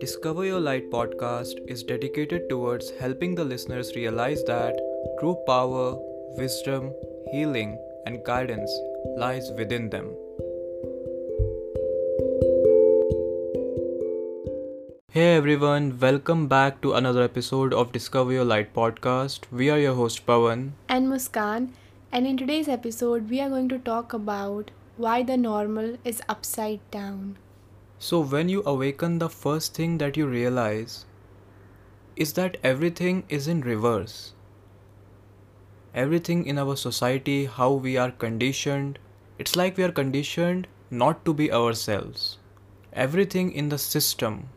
Discover Your Light podcast is dedicated towards helping the listeners realize that true power, wisdom, healing, and guidance lies within them. Hey everyone, welcome back to another episode of Discover Your Light podcast. We are your host Pawan. and Muskan, and in today's episode, we are going to talk about why the normal is upside down. So, when you awaken, the first thing that you realize is that everything is in reverse. Everything in our society, how we are conditioned, it's like we are conditioned not to be ourselves. Everything in the system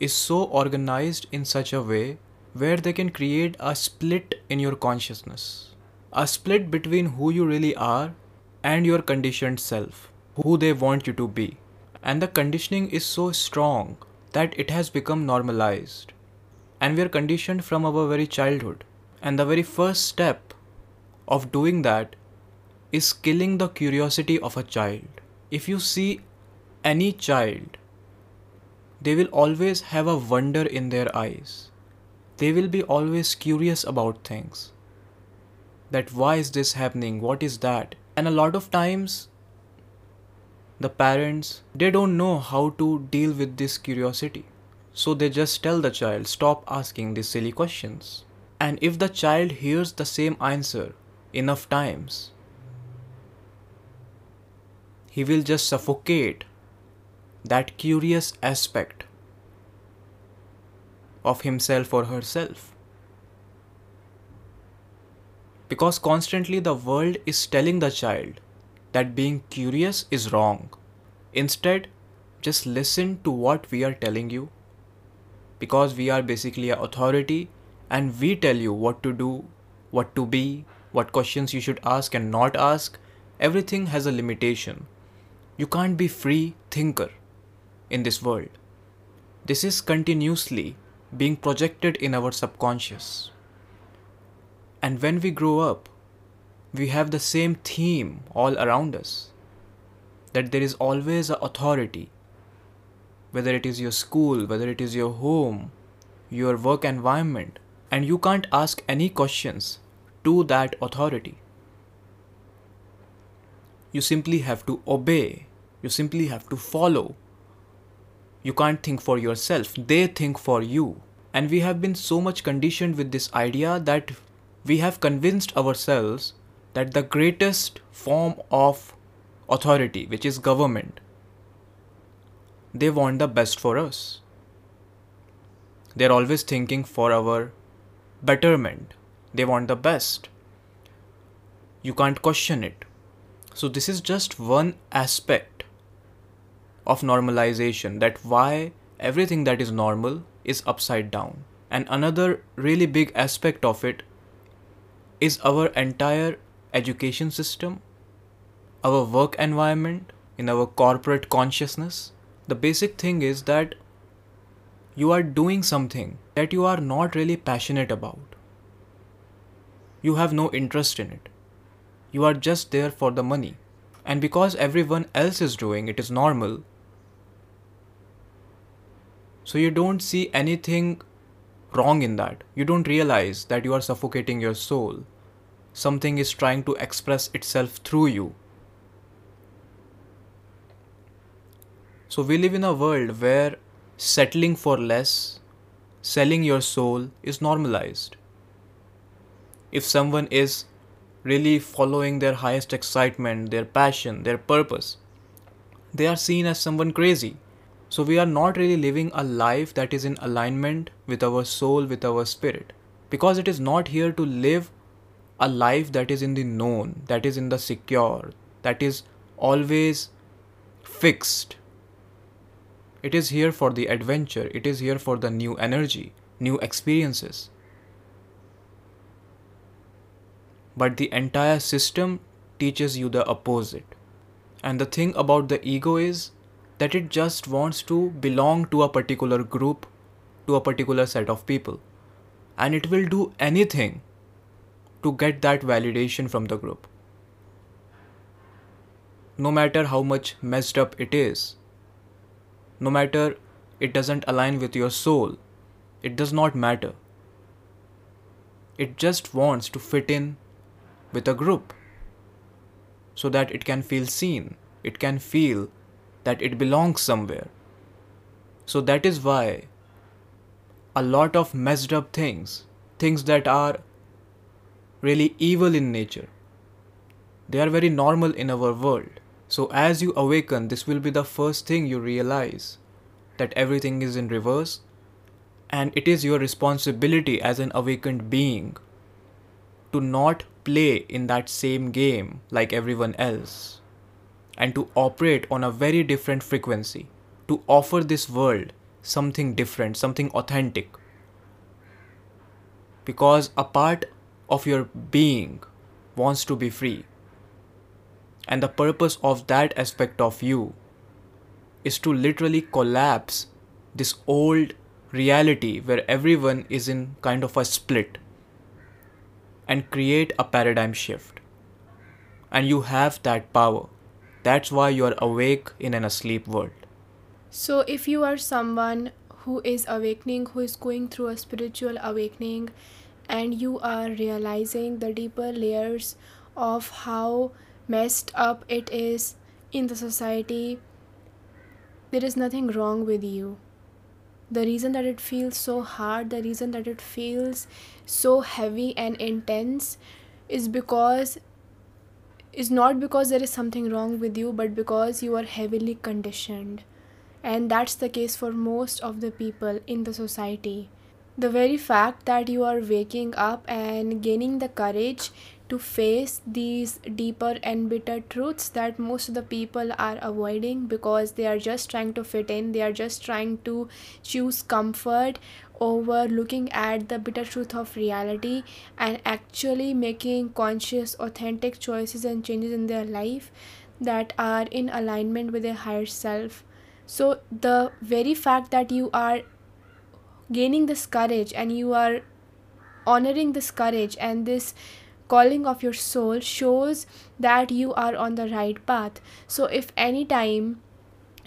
is so organized in such a way where they can create a split in your consciousness. A split between who you really are and your conditioned self, who they want you to be. And the conditioning is so strong that it has become normalized. And we are conditioned from our very childhood. And the very first step of doing that is killing the curiosity of a child. If you see any child, they will always have a wonder in their eyes. They will be always curious about things. That why is this happening? What is that? And a lot of times, the parents they don't know how to deal with this curiosity. So they just tell the child, stop asking these silly questions. And if the child hears the same answer enough times, he will just suffocate that curious aspect of himself or herself. Because constantly the world is telling the child that being curious is wrong. Instead, just listen to what we are telling you. Because we are basically an authority and we tell you what to do, what to be, what questions you should ask and not ask. Everything has a limitation. You can't be free thinker in this world. This is continuously being projected in our subconscious. And when we grow up, we have the same theme all around us that there is always an authority, whether it is your school, whether it is your home, your work environment, and you can't ask any questions to that authority. You simply have to obey, you simply have to follow. You can't think for yourself, they think for you. And we have been so much conditioned with this idea that we have convinced ourselves that the greatest form of authority, which is government, they want the best for us. They're always thinking for our betterment. They want the best. You can't question it. So, this is just one aspect of normalization that why everything that is normal is upside down. And another really big aspect of it is our entire education system, our work environment, in our corporate consciousness. The basic thing is that you are doing something that you are not really passionate about. You have no interest in it. You are just there for the money. And because everyone else is doing it is normal, so you don't see anything wrong in that. You don't realize that you are suffocating your soul. Something is trying to express itself through you. So we live in a world where settling for less, selling your soul is normalized. If someone is really following their highest excitement, their passion, their purpose, they are seen as someone crazy. So we are not really living a life that is in alignment with our soul, with our spirit. Because it is not here to live a life that is in the known, that is in the secure, that is always fixed. It is here for the adventure, it is here for the new energy, new experiences. But the entire system teaches you the opposite. And the thing about the ego is that it just wants to belong to a particular group, to a particular set of people. And it will do anything to get that validation from the group. No matter how much messed up it is, no matter it doesn't align with your soul, it does not matter. It just wants to fit in with a group so that it can feel seen, it can feel that it belongs somewhere. So that is why a lot of messed up things, things that are really evil in nature, they are very normal in our world. So as you awaken, this will be the first thing you realize that everything is in reverse and it is your responsibility as an awakened being to not play in that same game like everyone else and to operate on a very different frequency to offer this world something different something authentic because a part of your being wants to be free and the purpose of that aspect of you is to literally collapse this old reality where everyone is in kind of a split and create a paradigm shift. And you have that power. That's why you are awake in an asleep world. So, if you are someone who is awakening, who is going through a spiritual awakening, and you are realizing the deeper layers of how messed up it is in the society, there is nothing wrong with you. The reason that it feels so hard, the reason that it feels so heavy and intense is because is not because there is something wrong with you but because you are heavily conditioned and that's the case for most of the people in the society the very fact that you are waking up and gaining the courage to face these deeper and bitter truths that most of the people are avoiding because they are just trying to fit in they are just trying to choose comfort over looking at the bitter truth of reality and actually making conscious authentic choices and changes in their life that are in alignment with their higher self. So the very fact that you are gaining this courage and you are honoring this courage and this calling of your soul shows that you are on the right path. So if any time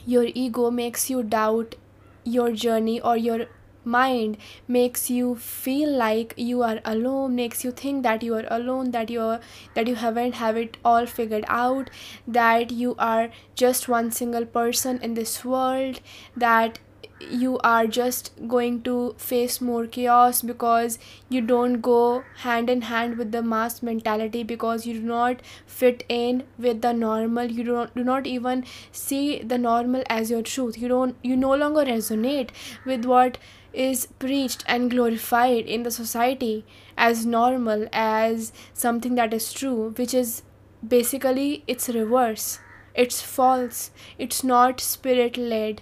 your ego makes you doubt your journey or your mind makes you feel like you are alone makes you think that you are alone that you are that you haven't have it all figured out that you are just one single person in this world that you are just going to face more chaos because you don't go hand in hand with the mass mentality because you do not fit in with the normal. You don't do not even see the normal as your truth. You don't you no longer resonate with what is preached and glorified in the society as normal as something that is true which is basically it's reverse. It's false. It's not spirit led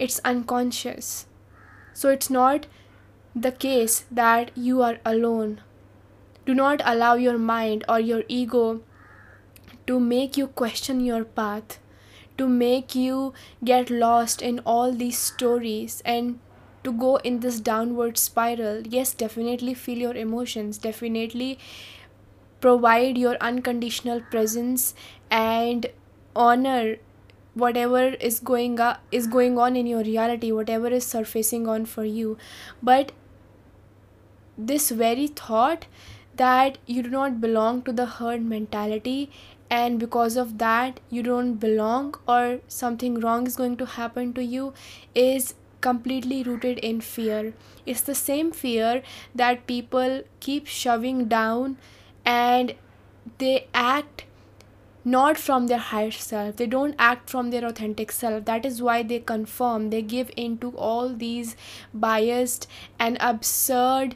it's unconscious. So it's not the case that you are alone. Do not allow your mind or your ego to make you question your path, to make you get lost in all these stories and to go in this downward spiral. Yes, definitely feel your emotions, definitely provide your unconditional presence and honor whatever is going up is going on in your reality whatever is surfacing on for you. But this very thought that you do not belong to the herd mentality and because of that you don't belong or something wrong is going to happen to you is completely rooted in fear. It's the same fear that people keep shoving down and they act not from their higher self. They don't act from their authentic self. That is why they conform. They give in to all these biased and absurd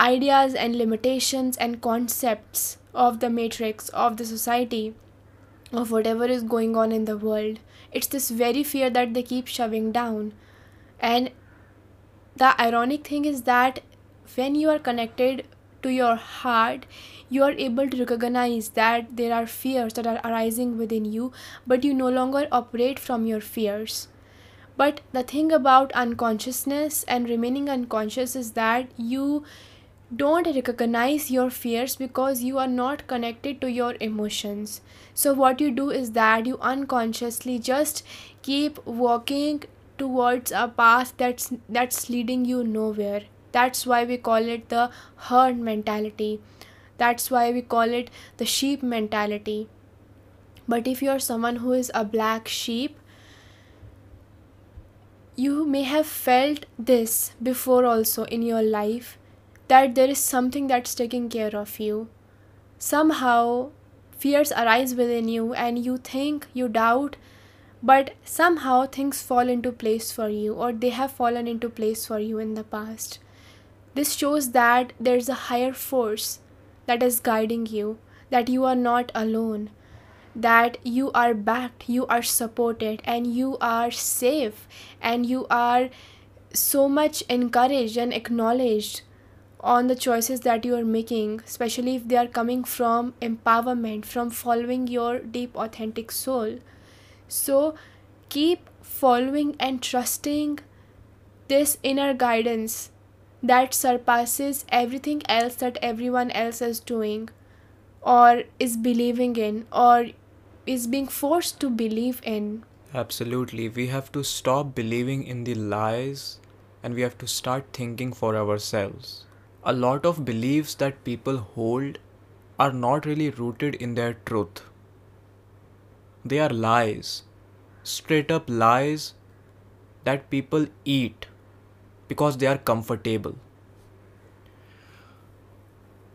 ideas and limitations and concepts of the matrix of the society of whatever is going on in the world. It's this very fear that they keep shoving down. And the ironic thing is that when you are connected to your heart you are able to recognize that there are fears that are arising within you but you no longer operate from your fears. But the thing about unconsciousness and remaining unconscious is that you don't recognize your fears because you are not connected to your emotions. So what you do is that you unconsciously just keep walking towards a path that's that's leading you nowhere. That's why we call it the herd mentality that's why we call it the sheep mentality. But if you're someone who is a black sheep you may have felt this before also in your life that there is something that's taking care of you. Somehow fears arise within you and you think you doubt but somehow things fall into place for you or they have fallen into place for you in the past. This shows that there's a higher force that is guiding you that you are not alone that you are backed you are supported and you are safe and you are so much encouraged and acknowledged on the choices that you are making, especially if they are coming from empowerment, from following your deep, authentic soul. So keep following and trusting this inner guidance that surpasses everything else that everyone else is doing or is believing in or is being forced to believe in. Absolutely. We have to stop believing in the lies and we have to start thinking for ourselves a lot of beliefs that people hold are not really rooted in their truth. They are lies, straight up lies that people eat because they are comfortable.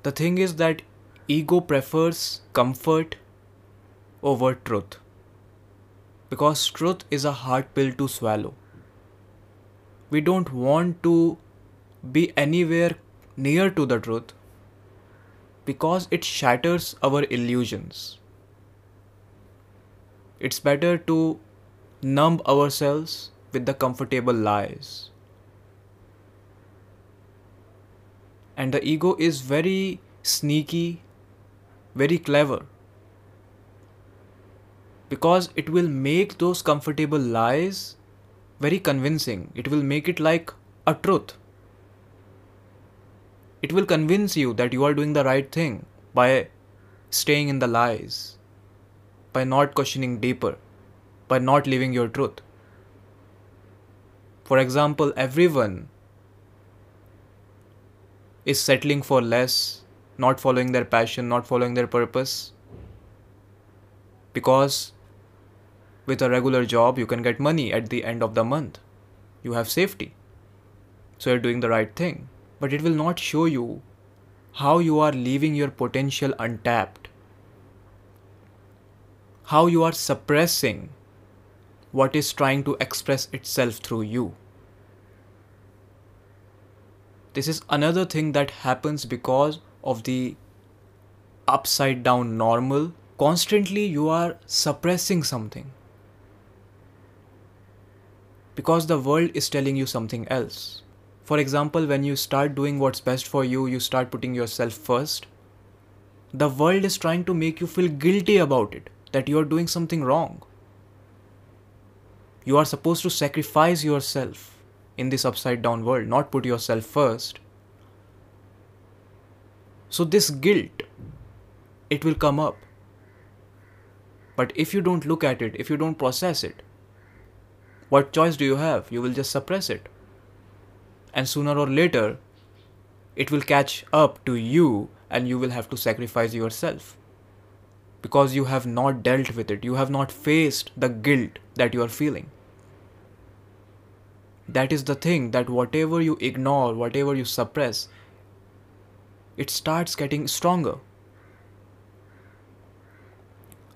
The thing is that ego prefers comfort over truth because truth is a hard pill to swallow. We don't want to be anywhere near to the truth because it shatters our illusions. It's better to numb ourselves with the comfortable lies. And the ego is very sneaky, very clever. Because it will make those comfortable lies very convincing. It will make it like a truth it will convince you that you are doing the right thing by staying in the lies, by not questioning deeper, by not living your truth. For example, everyone is settling for less, not following their passion, not following their purpose. Because with a regular job, you can get money at the end of the month. You have safety. So you're doing the right thing but it will not show you how you are leaving your potential untapped, how you are suppressing what is trying to express itself through you. This is another thing that happens because of the upside down normal. Constantly, you are suppressing something because the world is telling you something else. For example, when you start doing what's best for you, you start putting yourself first. The world is trying to make you feel guilty about it, that you are doing something wrong. You are supposed to sacrifice yourself in this upside down world, not put yourself first. So, this guilt, it will come up. But if you don't look at it, if you don't process it, what choice do you have? You will just suppress it and sooner or later it will catch up to you and you will have to sacrifice yourself because you have not dealt with it you have not faced the guilt that you are feeling that is the thing that whatever you ignore whatever you suppress it starts getting stronger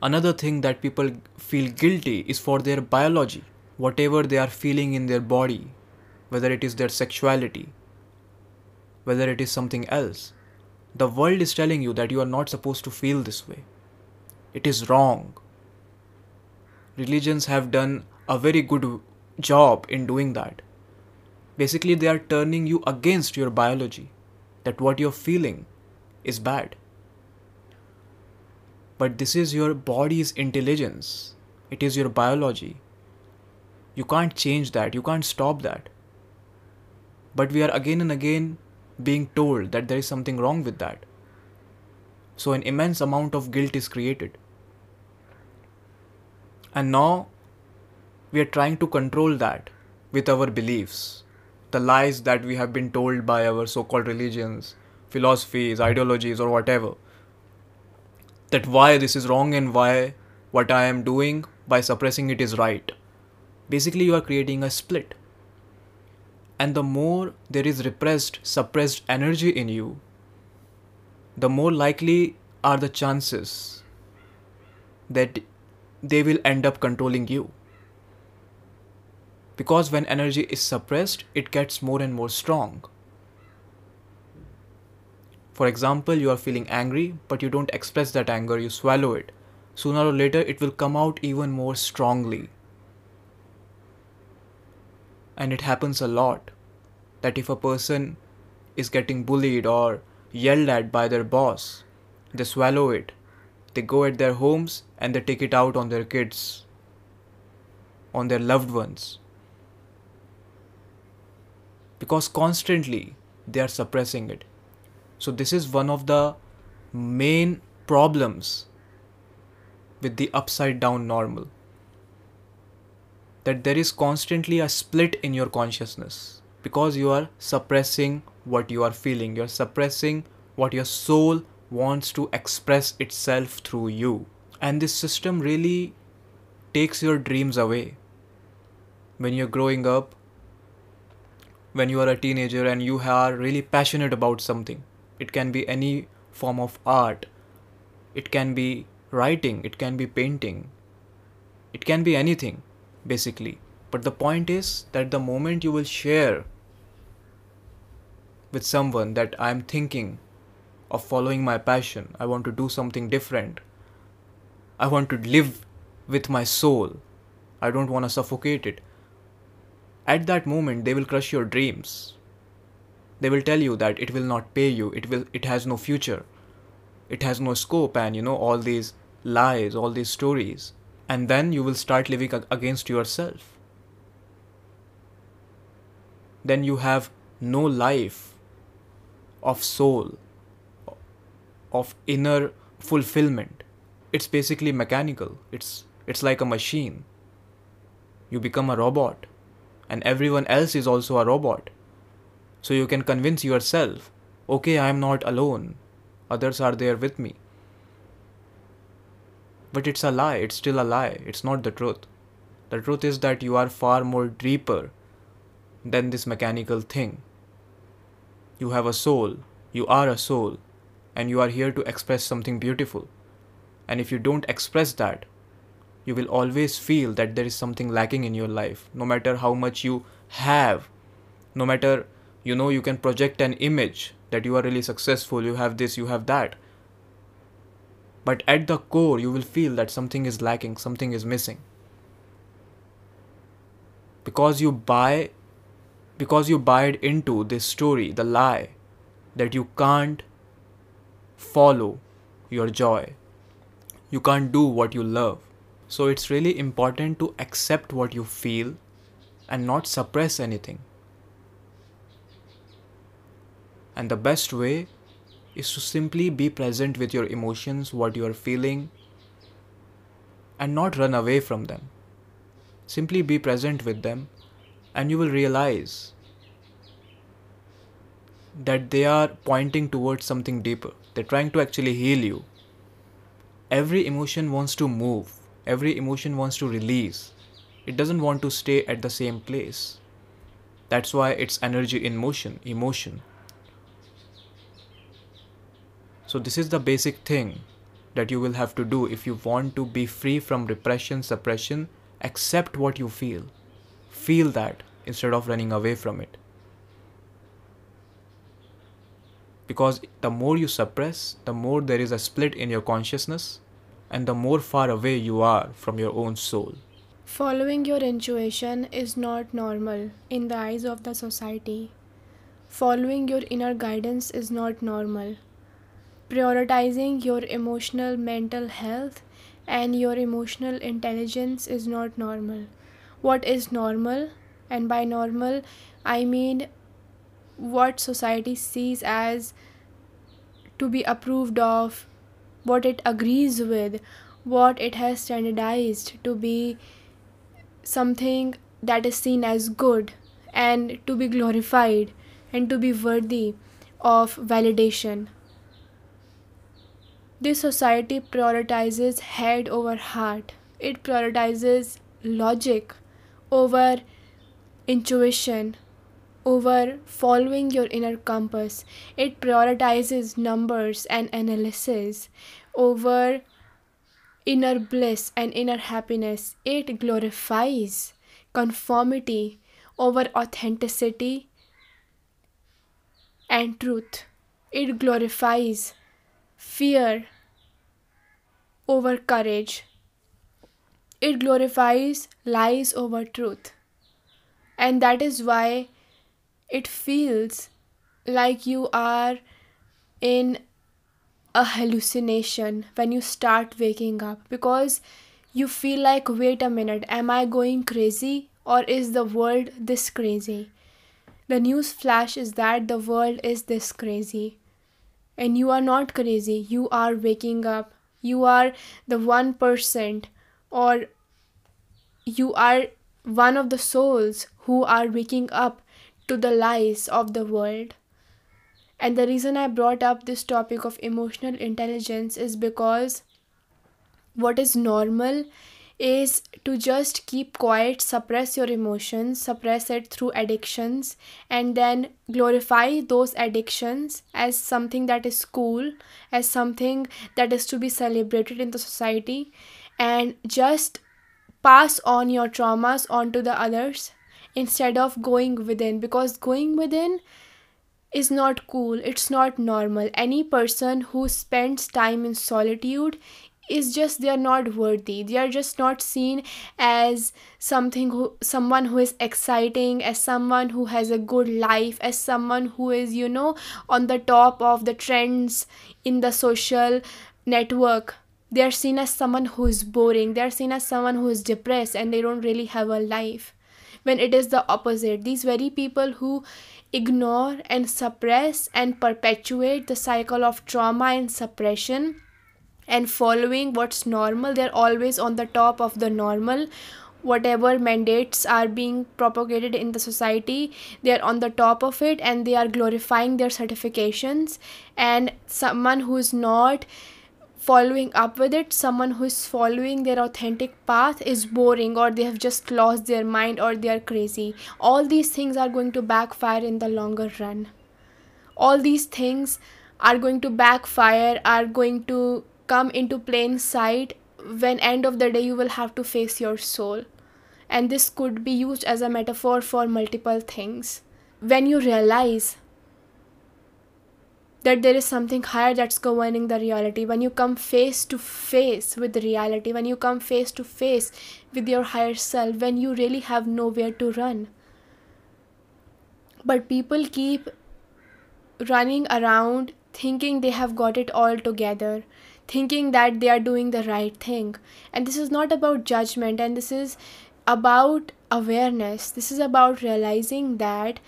another thing that people feel guilty is for their biology whatever they are feeling in their body whether it is their sexuality, whether it is something else. The world is telling you that you are not supposed to feel this way. It is wrong. Religions have done a very good job in doing that. Basically, they are turning you against your biology, that what you're feeling is bad. But this is your body's intelligence, it is your biology. You can't change that, you can't stop that but we are again and again being told that there is something wrong with that. So, an immense amount of guilt is created. And now we are trying to control that with our beliefs, the lies that we have been told by our so called religions, philosophies, ideologies, or whatever. That why this is wrong and why what I am doing by suppressing it is right. Basically, you are creating a split. And the more there is repressed, suppressed energy in you, the more likely are the chances that they will end up controlling you. Because when energy is suppressed, it gets more and more strong. For example, you are feeling angry, but you don't express that anger, you swallow it. Sooner or later, it will come out even more strongly. And it happens a lot that if a person is getting bullied or yelled at by their boss, they swallow it. They go at their homes and they take it out on their kids, on their loved ones. Because constantly they are suppressing it. So, this is one of the main problems with the upside down normal. That there is constantly a split in your consciousness because you are suppressing what you are feeling, you're suppressing what your soul wants to express itself through you. And this system really takes your dreams away. When you're growing up, when you are a teenager and you are really passionate about something, it can be any form of art, it can be writing, it can be painting, it can be anything basically. But the point is that the moment you will share with someone that I'm thinking of following my passion. I want to do something different. I want to live with my soul. I don't want to suffocate it. At that moment, they will crush your dreams. They will tell you that it will not pay you. It will. It has no future. It has no scope, and you know all these lies, all these stories, and then you will start living against yourself. Then you have no life of soul of inner fulfillment. It's basically mechanical. It's it's like a machine. You become a robot and everyone else is also a robot. So you can convince yourself, okay, I am not alone. Others are there with me. But it's a lie, it's still a lie, it's not the truth. The truth is that you are far more deeper than this mechanical thing. You have a soul, you are a soul, and you are here to express something beautiful. And if you don't express that, you will always feel that there is something lacking in your life, no matter how much you have, no matter you know you can project an image that you are really successful, you have this, you have that. But at the core, you will feel that something is lacking, something is missing. Because you buy because you buy into this story, the lie, that you can't follow your joy. You can't do what you love. So it's really important to accept what you feel and not suppress anything. And the best way is to simply be present with your emotions, what you are feeling, and not run away from them. Simply be present with them, and you will realize that they are pointing towards something deeper. They're trying to actually heal you. Every emotion wants to move, every emotion wants to release. It doesn't want to stay at the same place. That's why it's energy in motion, emotion. So, this is the basic thing that you will have to do if you want to be free from repression, suppression. Accept what you feel. Feel that instead of running away from it. because the more you suppress, the more there is a split in your consciousness, and the more far away you are from your own soul. Following your intuition is not normal in the eyes of the society. Following your inner guidance is not normal. Prioritizing your emotional mental health and your emotional intelligence is not normal. What is normal? And by normal, I mean what society sees as to be approved of, what it agrees with, what it has standardized to be something that is seen as good and to be glorified and to be worthy of validation. This society prioritizes head over heart. It prioritizes logic over intuition, over following your inner compass. It prioritizes numbers and analysis over inner bliss and inner happiness. It glorifies conformity over authenticity and truth. It glorifies fear over courage. It glorifies lies over truth. And that is why it feels like you are in a hallucination when you start waking up because you feel like, wait a minute, am I going crazy or is the world this crazy? The news flash is that the world is this crazy. And you are not crazy, you are waking up. You are the 1% or you are one of the souls who are waking up to the lies of the world. And the reason I brought up this topic of emotional intelligence is because what is normal is to just keep quiet, suppress your emotions, suppress it through addictions, and then glorify those addictions as something that is cool, as something that is to be celebrated in the society, and just pass on your traumas onto the others instead of going within because going within is not cool it's not normal. Any person who spends time in solitude is just they are not worthy. They are just not seen as something who someone who is exciting as someone who has a good life as someone who is you know on the top of the trends in the social network. They are seen as someone who is boring. They are seen as someone who is depressed and they don't really have a life when it is the opposite. These very people who ignore and suppress and perpetuate the cycle of trauma and suppression and following what's normal they're always on the top of the normal. Whatever mandates are being propagated in the society they're on the top of it and they are glorifying their certifications. And someone who's not following up with it. Someone who is following their authentic path is boring or they have just lost their mind or they are crazy. All these things are going to backfire in the longer run. All these things are going to backfire are going to come into plain sight when end of the day you will have to face your soul. And this could be used as a metaphor for multiple things. When you realize that there is something higher that's governing the reality. When you come face to face with reality when you come face to face with your higher self when you really have nowhere to run. But people keep running around thinking they have got it all together thinking that they are doing the right thing. And this is not about judgment and this is about awareness. This is about realizing that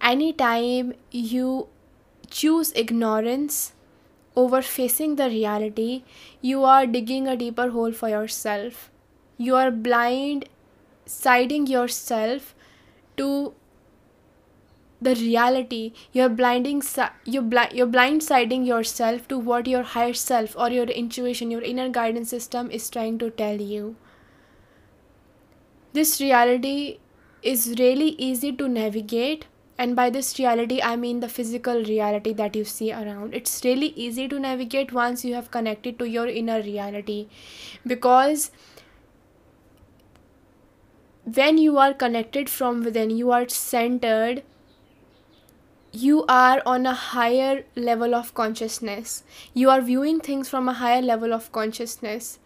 anytime you choose ignorance over facing the reality. You are digging a deeper hole for yourself. You are blind siding yourself to the reality. You're blinding you bl- you're blindsiding yourself to what your higher self or your intuition your inner guidance system is trying to tell you. This reality is really easy to navigate and by this reality i mean the physical reality that you see around it's really easy to navigate once you have connected to your inner reality because when you are connected from within you are centered you are on a higher level of consciousness. You are viewing things from a higher level of consciousness.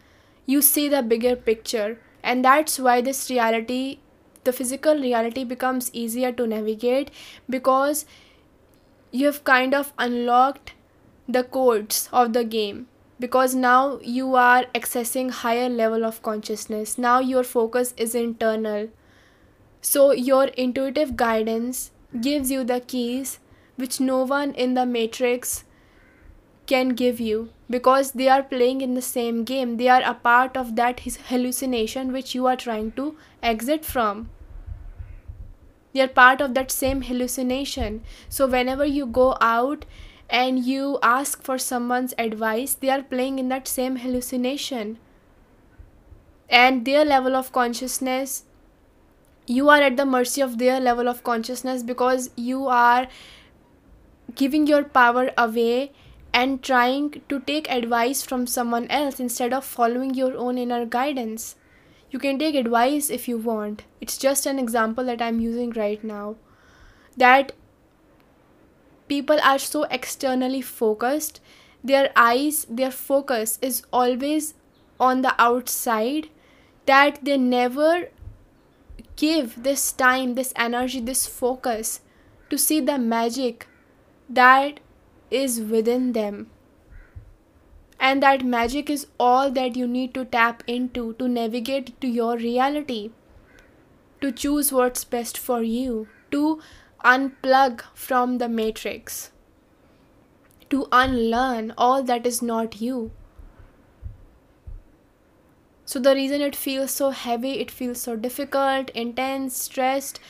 You see the bigger picture. And that's why this reality, the physical reality, becomes easier to navigate because you have kind of unlocked the codes of the game. Because now you are accessing higher level of consciousness. Now your focus is internal. So your intuitive guidance gives you the keys which no one in the matrix can give you because they are playing in the same game. They are a part of that hallucination which you are trying to exit from. They are part of that same hallucination. So whenever you go out and you ask for someone's advice they are playing in that same hallucination. And their level of consciousness you are at the mercy of their level of consciousness because you are giving your power away and trying to take advice from someone else instead of following your own inner guidance. You can take advice if you want. It's just an example that I'm using right now. That people are so externally focused, their eyes, their focus is always on the outside that they never give this time, this energy, this focus to see the magic that is within them. And that magic is all that you need to tap into to navigate to your reality, to choose what's best for you, to unplug from the matrix, to unlearn all that is not you. So, the reason it feels so heavy, it feels so difficult, intense, stressed,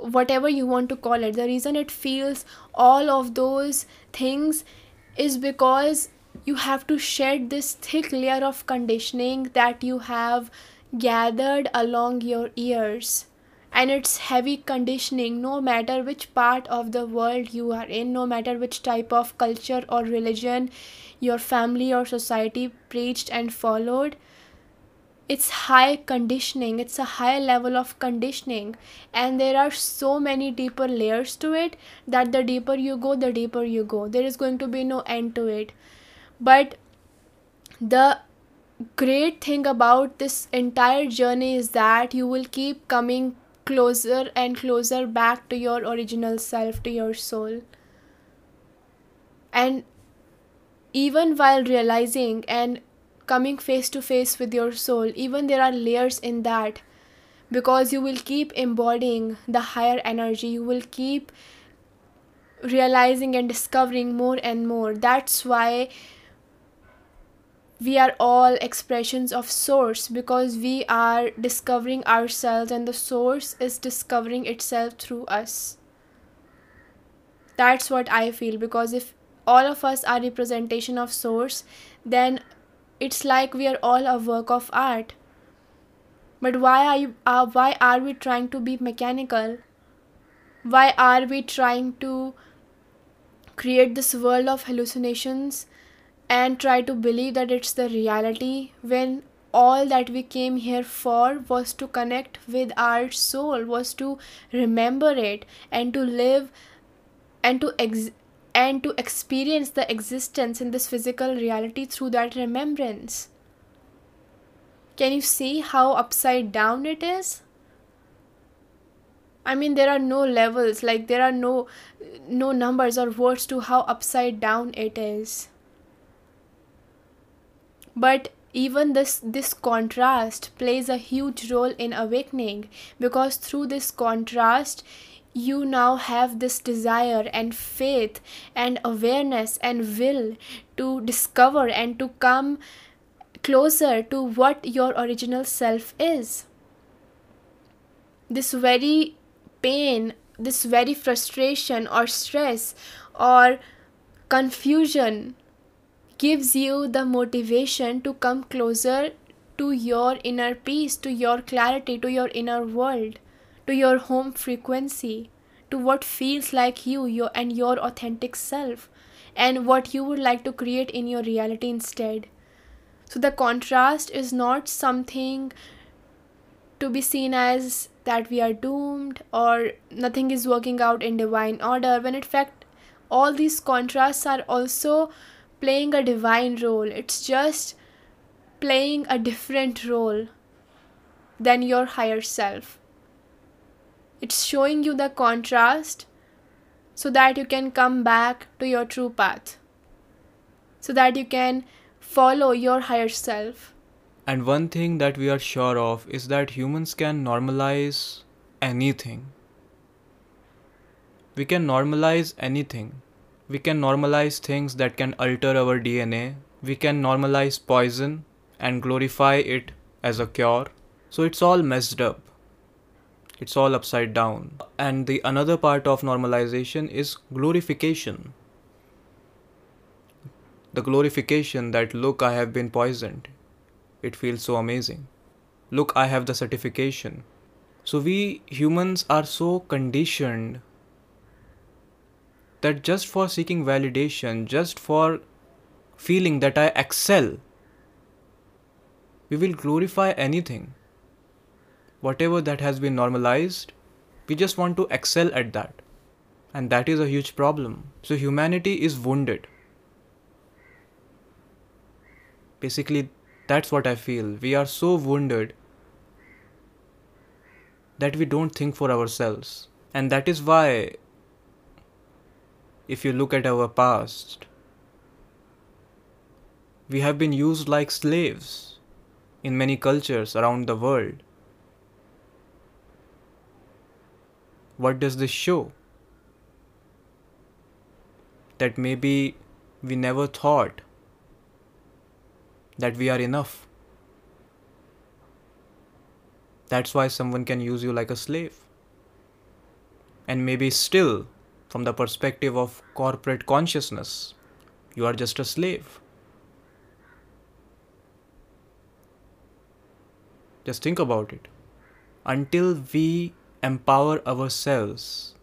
whatever you want to call it the reason it feels all of those things is because you have to shed this thick layer of conditioning that you have gathered along your ears. And it's heavy conditioning no matter which part of the world you are in no matter which type of culture or religion your family or society preached and followed it's high conditioning. It's a high level of conditioning. And there are so many deeper layers to it that the deeper you go the deeper you go. There is going to be no end to it. But the great thing about this entire journey is that you will keep coming closer and closer back to your original self to your soul. And even while realizing and coming face to face with your soul even there are layers in that. Because you will keep embodying the higher energy you will keep realizing and discovering more and more. That's why we are all expressions of source because we are discovering ourselves and the source is discovering itself through us. That's what i feel because if all of us are representation of source then it's like we are all a work of art. But why are you, uh, why are we trying to be mechanical? Why are we trying to create this world of hallucinations and try to believe that it's the reality when all that we came here for was to connect with our soul was to remember it and to live and to ex- and to experience the existence in this physical reality through that remembrance. Can you see how upside down it is? I mean there are no levels like there are no no numbers or words to how upside down it is. But even this this contrast plays a huge role in awakening because through this contrast you now have this desire and faith and awareness and will to discover and to come closer to what your original self is. This very pain, this very frustration or stress or confusion gives you the motivation to come closer to your inner peace, to your clarity, to your inner world to your home frequency, to what feels like you, your and your authentic self, and what you would like to create in your reality instead. So the contrast is not something to be seen as that we are doomed or nothing is working out in divine order. When in fact all these contrasts are also playing a divine role. It's just playing a different role than your higher self it's showing you the contrast so that you can come back to your true path. So that you can follow your higher self. And one thing that we are sure of is that humans can normalize anything. We can normalize anything. We can normalize things that can alter our DNA. We can normalize poison and glorify it as a cure. So it's all messed up It's all upside down. And the another part of normalization is glorification. The glorification that look, I have been poisoned. It feels so amazing. Look, I have the certification. So we humans are so conditioned that just for seeking validation, just for feeling that I excel, we will glorify anything whatever that has been normalized, we just want to excel at that. And that is a huge problem. So humanity is wounded. Basically, that's what I feel. We are so wounded that we don't think for ourselves. And that is why, if you look at our past, we have been used like slaves in many cultures around the world. What does this show? That maybe we never thought that we are enough. That's why someone can use you like a slave. And maybe still, from the perspective of corporate consciousness, you are just a slave. Just think about it. Until we empower ourselves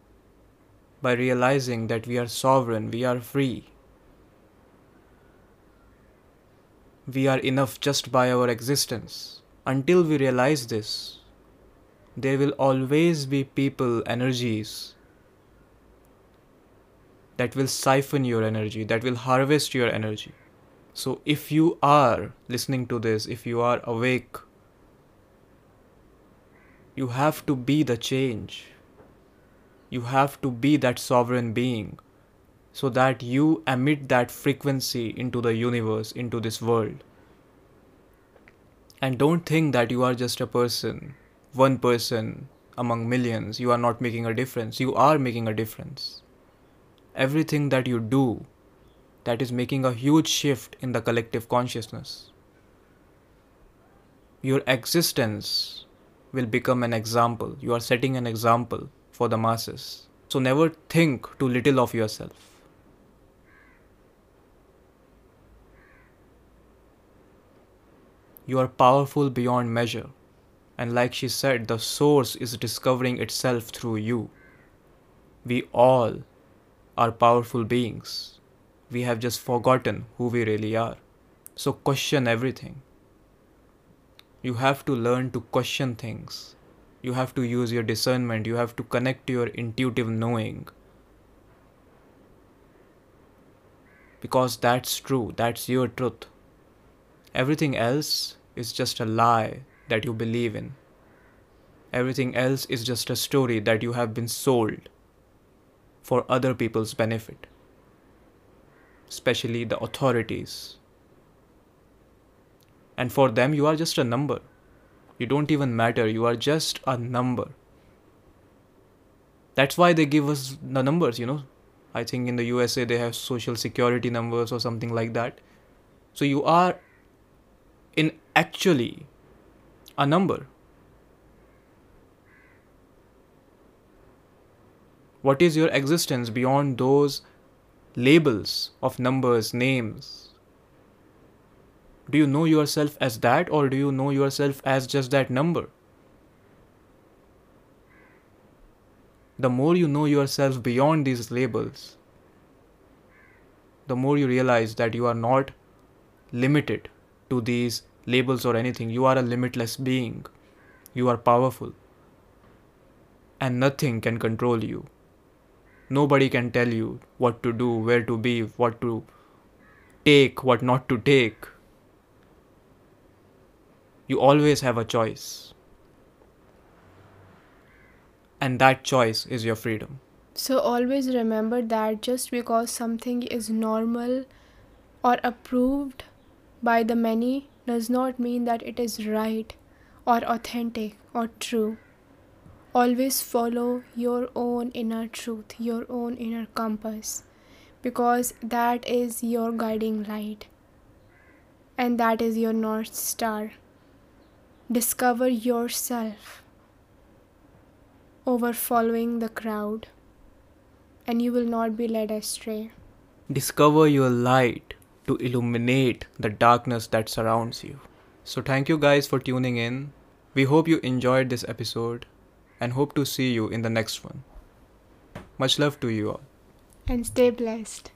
by realizing that we are sovereign, we are free. We are enough just by our existence. Until we realize this, there will always be people, energies that will siphon your energy, that will harvest your energy. So, if you are listening to this, if you are awake, you have to be the change. You have to be that sovereign being so that you emit that frequency into the universe, into this world. And don't think that you are just a person, one person among millions. You are not making a difference. You are making a difference. Everything that you do, that is making a huge shift in the collective consciousness. Your existence will become an example. You are setting an example for the masses. So never think too little of yourself. You are powerful beyond measure. And like she said, the source is discovering itself through you. We all are powerful beings. We have just forgotten who we really are. So question everything. You have to learn to question things. You have to use your discernment. You have to connect to your intuitive knowing. Because that's true. That's your truth. Everything else is just a lie that you believe in. Everything else is just a story that you have been sold for other people's benefit, especially the authorities and for them, you are just a number. You don't even matter. You are just a number. That's why they give us the numbers, you know. I think in the USA they have social security numbers or something like that. So you are in actually a number. What is your existence beyond those labels of numbers, names, do you know yourself as that or do you know yourself as just that number? The more you know yourself beyond these labels, the more you realize that you are not limited to these labels or anything. You are a limitless being. You are powerful. And nothing can control you. Nobody can tell you what to do, where to be, what to take, what not to take you always have a choice. And that choice is your freedom. So always remember that just because something is normal or approved by the many does not mean that it is right or authentic or true. Always follow your own inner truth, your own inner compass, because that is your guiding light and that is your North Star discover yourself over following the crowd, and you will not be led astray. Discover your light to illuminate the darkness that surrounds you. So, thank you guys for tuning in. We hope you enjoyed this episode and hope to see you in the next one. Much love to you all. And stay blessed.